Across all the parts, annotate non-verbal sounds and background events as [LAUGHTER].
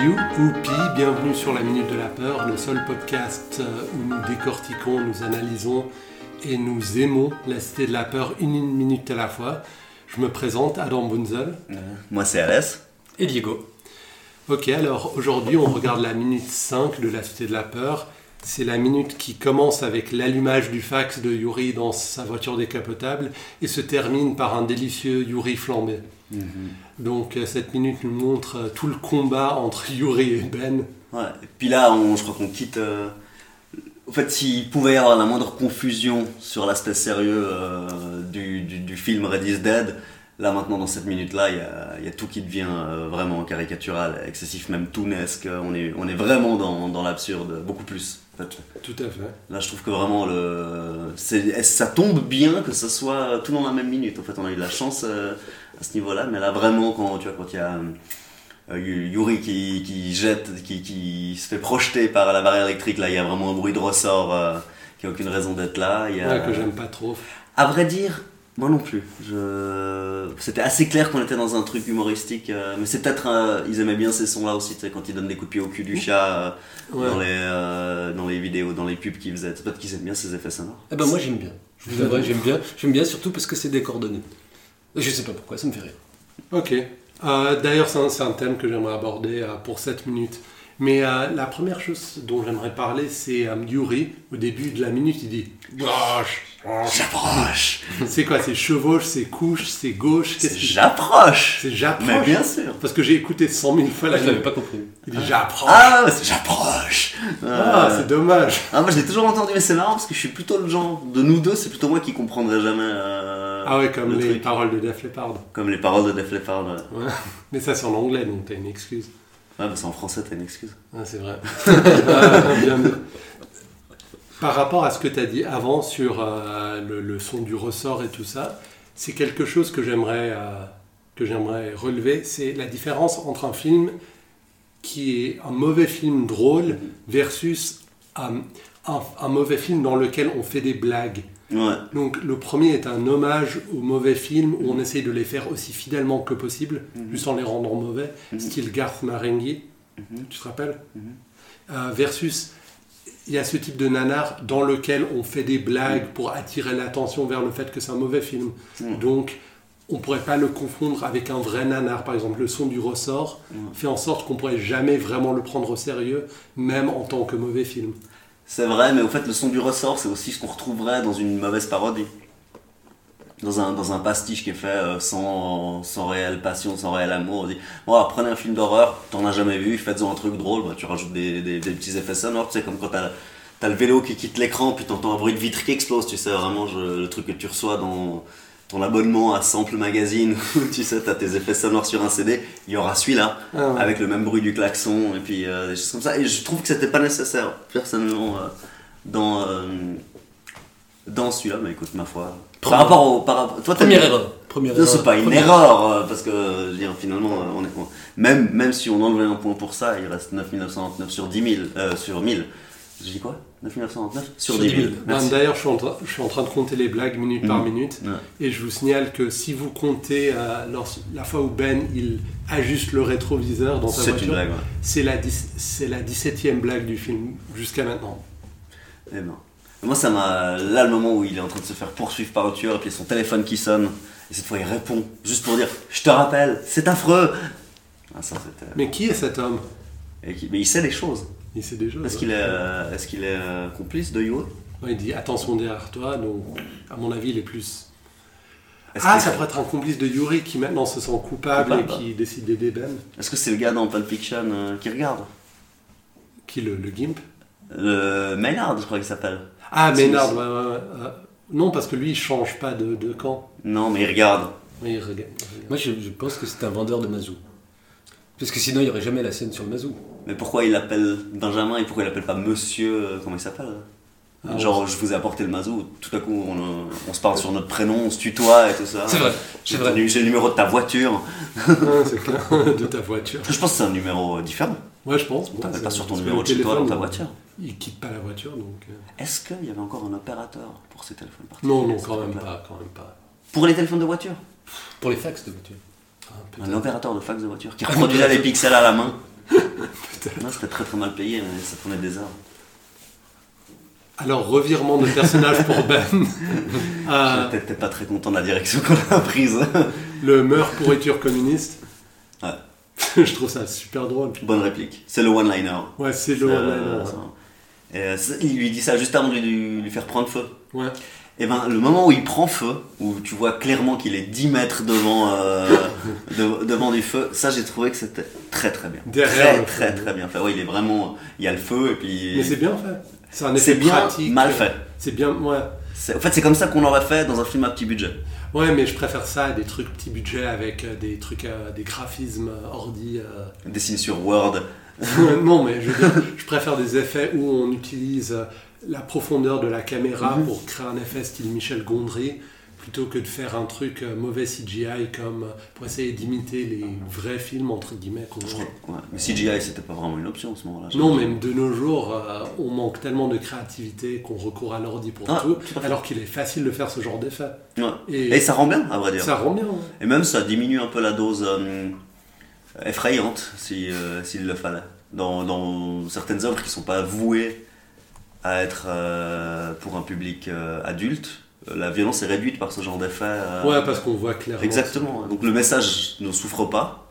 Oupi, bienvenue sur la Minute de la Peur, le seul podcast euh, où nous décortiquons, nous analysons et nous aimons la Cité de la Peur une minute à la fois. Je me présente, Adam Bunzel. Euh, moi c'est Alès. Et Diego. Ok, alors aujourd'hui on regarde la minute 5 de la Cité de la Peur. C'est la minute qui commence avec l'allumage du fax de Yuri dans sa voiture décapotable et se termine par un délicieux Yuri flambé. Mhm. Donc euh, cette minute nous montre euh, tout le combat entre [LAUGHS] Yuri et Ben. Ouais, et puis là, on, je crois qu'on quitte. Euh, en fait, s'il pouvait y avoir la moindre confusion sur l'aspect sérieux du, du, film Red is Dead, là maintenant dans cette minute-là, il y, y a, tout qui devient vraiment caricatural, excessif, même tounesque. On est, on est vraiment dans, dans l'absurde, beaucoup plus. Tout à fait. Là, je trouve que vraiment, le... ça tombe bien que ce soit tout dans la même minute. En fait, on a eu de la chance à ce niveau-là. Mais là, vraiment, quand tu vois, quand il y a euh, Yuri qui, qui jette, qui, qui, se fait projeter par la barrière électrique, là, il y a vraiment un bruit de ressort euh, qui n'a aucune raison d'être là. Il y a... que j'aime pas trop. À vrai dire, moi non plus. Je... C'était assez clair qu'on était dans un truc humoristique, euh, mais c'est peut-être. ils aimaient bien ces sons-là aussi, tu sais, quand ils donnent des coups de pied au cul du chat dans, les, dans les vidéos, dans les pubs qu'ils faisaient. Peut-être qu'ils aiment bien ces effets sonores. Eh ben moi j'aime bien. Je vous avouerai, j'aime bien. J'aime bien surtout parce que c'est décoordonné. Je sais pas pourquoi, ça me fait rire. Ok. Euh, d'ailleurs, c'est un, thème que j'aimerais aborder euh, pour 7 minutes. Mais euh, la première chose dont j'aimerais parler, c'est Yuri. Au début de la minute, il dit J'approche C'est quoi C'est chevauche, c'est couche, c'est gauche J'approche C'est j'approche Mais bien sûr Parce que j'ai écouté 100 000 fois la Je l'avais pas compris. Il dit j'approche Ah, j'approche Ah, c'est dommage Ah, moi je l'ai toujours entendu, mais c'est marrant parce que je suis plutôt le genre. De nous deux, c'est plutôt moi qui comprendrais jamais. Ah ouais, comme les paroles de Def Leppard. Comme les paroles de Def Leppard, ouais. [LAUGHS] Mais ça c'est en anglais, donc t'as une excuse. Ouais, bah c'est en français, t'as une excuse. Ah, c'est vrai. [LAUGHS] Par rapport à ce que tu as dit avant sur euh, le, son du ressort et tout ça, c'est quelque chose que j'aimerais euh, que j'aimerais relever, c'est la différence entre un film qui est un mauvais film drôle versus un, un, mauvais film dans lequel on fait des blagues. Donc le premier est un hommage aux mauvais films où on essaye de les faire aussi fidèlement que possible, mhm. juste en les rendant mauvais, mhm. style Garth Marenghi, mhm. tu te rappelles euh, Versus, il y a ce type de nanar dans lequel on fait des blagues pour attirer l'attention vers le fait que c'est un mauvais film. Donc on ne pourrait pas le confondre avec un vrai nanar. Par exemple, le son du ressort fait en sorte qu'on ne pourrait jamais vraiment le prendre au sérieux, même en tant que mauvais film. C'est vrai, mais au fait, le son du ressort, c'est aussi ce qu'on retrouverait dans une mauvaise parodie. Dans un, dans un pastiche qui est fait euh, sans, sans réelle passion, sans réel amour. On dit bon, prenez un film d'horreur, t'en as jamais vu, faites-en un truc drôle, bah, tu rajoutes des, des, petits effets sonores, tu sais, comme quand t'as as le vélo qui quitte l'écran, puis t'entends un bruit de vitre qui explose, tu sais, vraiment le truc que tu reçois dans ton abonnement à Sample Magazine, [LAUGHS] où tu sais, tu as tes effets sonores sur un CD, il y aura celui-là, ah avec le même bruit du klaxon, et puis euh, des choses comme ça. Et je trouve que c'était pas nécessaire, personnellement, euh, dans, euh, dans celui-là, mais écoute, ma foi. Par rapport au. Par, toi, première erreur. Première non, c'est pas une erreur, parce que, je veux dire, finalement, on est, même, même si on enlevait un point pour ça, il reste 9999 sur 10 000, sur 1000. Je dis quoi? 9999 sur 10 000. D'ailleurs, je, je, suis en train de compter les blagues minute par mm. minute. Et je vous signale que si vous comptez euh, la fois où Ben il ajuste le rétroviseur dans sa voiture, c'est la, la 17e blague du film jusqu'à maintenant. Eh ben. Moi, ça m'a. Là, le moment où il est en train de se faire poursuivre par un tueur, et puis son téléphone qui sonne, et cette fois il répond, juste pour dire Je te rappelle, c'est affreux ah, Mais qui est cet homme? Mais il sait les choses. Il sait des choses. Est-ce qu'il est, euh, est, qu'il est euh, complice de Yuri Il dit attention derrière toi, donc à mon avis, il est plus. ah, ça pourrait être un complice de Yuri qui maintenant se sent coupable, et qui décide d'aider Ben. Est-ce que c'est le gars dans Pulp Fiction euh, qui regarde? Qui, le, le Gimp? Le Maynard, je crois qu'il s'appelle. Ah, Maynard, ouais, ouais, Non, parce que lui, il change pas de, de camp. Non, mais il regarde. Oui, il regarde. Moi, je, je pense que c'est un vendeur de mazou. Parce que sinon, il n'y aurait jamais la scène sur le mazou. Mais pourquoi il l'appelle Benjamin et pourquoi il l'appelle pas Monsieur euh, Comment il s'appelle ah, Genre, je vous ai apporté le mazou, tout à coup on, se parle sur notre prénom, on se tutoie et tout ça. C'est vrai, c'est vrai. J'ai le numéro de ta voiture. c'est clair, [LAUGHS] de ta voiture. Je pense que c'est un numéro euh, différent. Ouais, je pense. Bon, T'appelles pas sur ton numéro de chez toi dans ta voiture. Il quitte pas la voiture donc. Euh. Est-ce qu'il y avait encore un opérateur pour ces téléphones Non, non, quand même pas, quand même pas. Pour les téléphones de voiture Pour les fax de voiture. Ah, un opérateur de fax de voiture qui reproduisait les pixels à la main. Non, c'était très très mal payé, mais ça prenait des heures. Alors, revirement de personnage pour Ben. [LAUGHS] Euh, J'étais peut-être pas très content de la direction qu'on a prise. le meurt pourriture communiste. Ouais. [LAUGHS] Je trouve ça super drôle. Bonne réplique. C'est le one-liner. Ouais, c'est le euh, one-liner, euh, il lui dit ça juste avant de lui, lui faire prendre feu. Ouais. Et ben le moment où il prend feu, où tu vois clairement qu'il est 10 mètres devant, euh, [LAUGHS] de- devant du feu, ça j'ai trouvé que c'était très très bien. Derrière très très très bien fait. Ouais, il est vraiment, il y a le feu et Mais puis c'est bien fait. C'est un effet bien pratique. mal fait. C'est bien, ouais. En fait c'est comme ça qu'on l'aurait fait dans un film à petit budget. Ouais, mais je préfère ça à des trucs petit budget avec euh, des trucs, euh, des graphismes ordi. euh. Dessiné sur Word. [LAUGHS] non, mais je veux dire, je préfère des effets où on utilise la profondeur de la caméra Mhm. pour créer un effet style Michel Gondry plutôt que de faire un truc euh, mauvais CGI comme euh, pour essayer d'imiter les vrais films entre guillemets qu'on ouais. Mais CGI c'était pas vraiment une option à ce moment-là. Non, même de nos jours, euh, on manque tellement de créativité qu'on recourt à l'ordi pour Ah, tout, alors qu'il est facile de faire ce genre d'effet. Ouais. Et, Et ça rend bien à vrai dire. ça rend bien. ouais. Et même ça diminue un peu la dose euh, effrayante si, euh, s'il le fallait. Dans, dans certaines œuvres qui sont pas vouées à être euh, pour un public euh, adulte, euh, la violence est réduite par ce genre d'effet. euh, Ouais, parce qu'on voit clairement. Exactement. Donc le message ne souffre pas,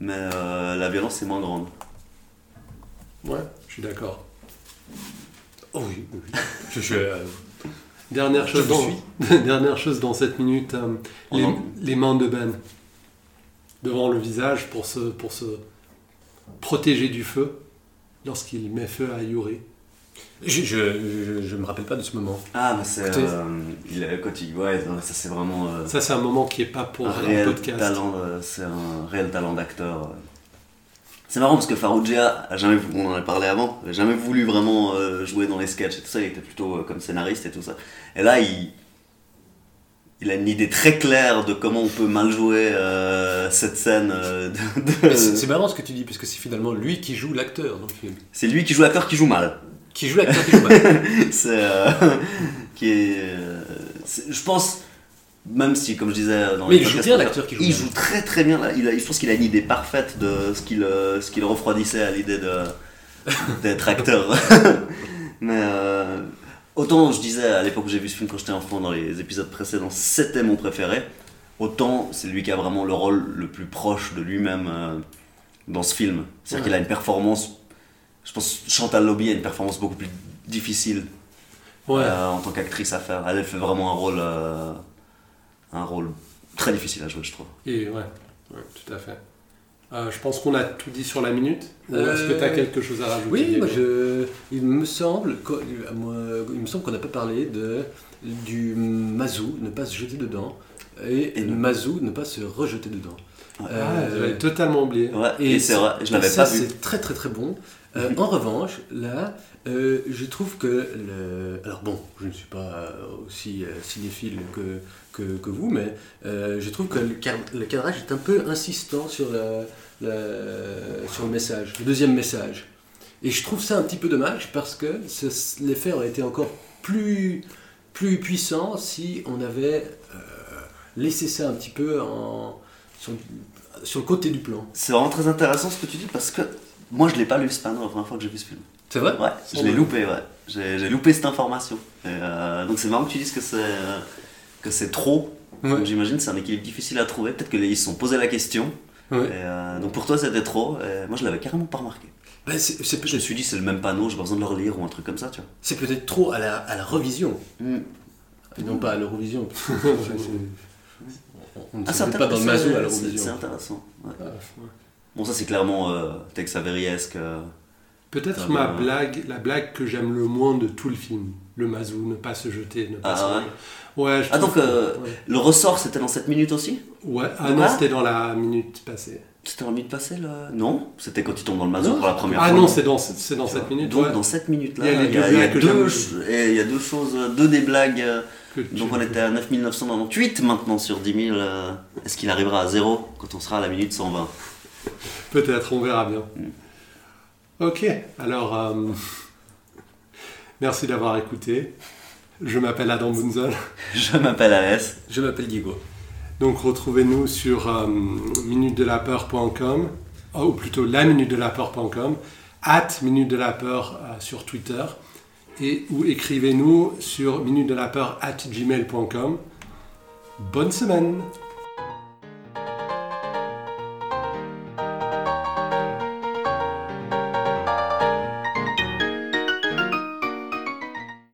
mais euh, la violence est moins grande. Ouais, je suis d'accord. Oh oui, oui. Je, je, euh, Dernière Je chose, vous dans, [LAUGHS] dernière chose dans cette minute, les mains de Ben devant le visage pour se, pour se protéger du feu lorsqu'il met feu à Yuri. Je, je, je, je me rappelle pas de ce moment. Ah, mais c'est. Euh, quand il, ouais, non, ça c'est vraiment. euh, Ça, c'est un moment qui est pas pour un réel podcast. talent, euh, c'est un réel talent d'acteur. euh. C'est marrant parce que Farougia a jamais, on en a parlé avant, a jamais voulu vraiment jouer dans les sketchs et tout ça, il était plutôt comme scénariste et tout ça. Et là, il, il a une idée très claire de comment on peut mal jouer euh, cette scène. euh, de- C'est marrant ce que tu dis, parce que c'est finalement lui qui joue l'acteur dans le film. C'est lui qui joue l'acteur qui joue mal. Qui joue l'acteur [LAUGHS] mal. c'est euh, qui est, euh, je pense même si comme je disais dans Mais les il joue bien, précédents, l'acteur qui joue il bien. joue très très bien là il a, je pense qu'il a une idée parfaite de ce qu'il euh, ce qu'il refroidissait à l'idée de d'être acteur [LAUGHS] mais euh, autant je disais à l'époque où j'ai vu ce film quand j'étais enfant dans les épisodes précédents c'était mon préféré autant c'est lui qui a vraiment le rôle le plus proche de lui-même euh, dans ce film c'est à dire Ouais. qu'il a une performance je pense que Chantal Lobby a une performance beaucoup plus difficile Ouais. euh, en tant qu'actrice à faire. Elle, fait vraiment un rôle, euh, un rôle très difficile à jouer, je trouve. Et ouais, ouais, tout à fait. Euh, je pense qu'on a tout dit sur la minute. Est-ce que tu as quelque chose à rajouter Oui, moi je, il me semble, il me semble qu'on n'a pas parlé de, du mazou, ne pas se jeter dedans, et, Et le mazou, ne pas se rejeter dedans. Ouais. Ah, j'avais totalement oublié. Ouais, et, c'est vrai, je l'avais ça, pas vu. C'est très très très bon. Euh, en revanche, là, euh, je trouve que le... Alors bon, je ne suis pas aussi euh, cinéphile que, que, vous, mais je trouve que le, le cadrage est un peu insistant sur, la, sur le message, le deuxième message. Et je trouve ça un petit peu dommage parce que l'effet aurait été encore plus, plus puissant si on avait laissé ça un petit peu en, sur le côté du plan. C'est vraiment très intéressant ce que tu dis parce que moi je l'ai pas lu ce panneau la première fois que j'ai vu ce film. C'est vrai? Ouais, je l'ai loupé, ouais. J'ai loupé cette information. Et, euh, donc c'est marrant que tu dises que c'est euh, que c'est trop. Ouais. J'imagine c'est un équilibre difficile à trouver. Peut-être que les- ils se sont posé la question. Ouais. Et, euh, donc pour toi c'était trop. Et moi je l'avais carrément pas remarqué. Je me suis dit c'est le même panneau, j'ai pas besoin de le relire ou un truc comme ça, tu vois. c'est peut-être trop à la, à la revision, Hmm. et non pas à l'Eurovision. [LAUGHS] on ne Ah, pas dans le mazou à c'est- C'est l'Eurovision. intéressant. ouais. Ah. Bon, ça c'est clairement euh, Tex Averiesque. euh, Peut-être Ah, ma blague, la blague que j'aime le moins de tout le film. Le mazou, ne pas se jeter, ne pas Ah, se... ouais Ouais, je Ah, donc, euh, ouais. Le ressort c'était dans cette minute aussi? Ouais, ah non, c'était dans la minute passée. C'était en minute passée là? Non C'était quand il tombe dans le mazou pour la première Ah fois. non, c'est dans, c'est dans cette minute. Donc ouais, dans cette minute là, Il y a y deux y a deux, j'aime. ch- et il y a deux choses, euh, deux des blagues. euh, que Donc on était à 9998 maintenant sur 10 000. euh, Est-ce qu'il arrivera à zéro quand on sera à la minute 120 [LAUGHS] Peut-être, on verra bien. Ok, alors euh, merci d'avoir écouté. Je m'appelle Adam Bunzel. [LAUGHS] Je m'appelle Alès. Je m'appelle Diego. Donc retrouvez-nous sur euh, minutedelaPeur.com, ou plutôt la minute de la peur.com, at minute de la peur euh, sur Twitter, et ou écrivez-nous sur minute de la peur at gmail.com. Bonne semaine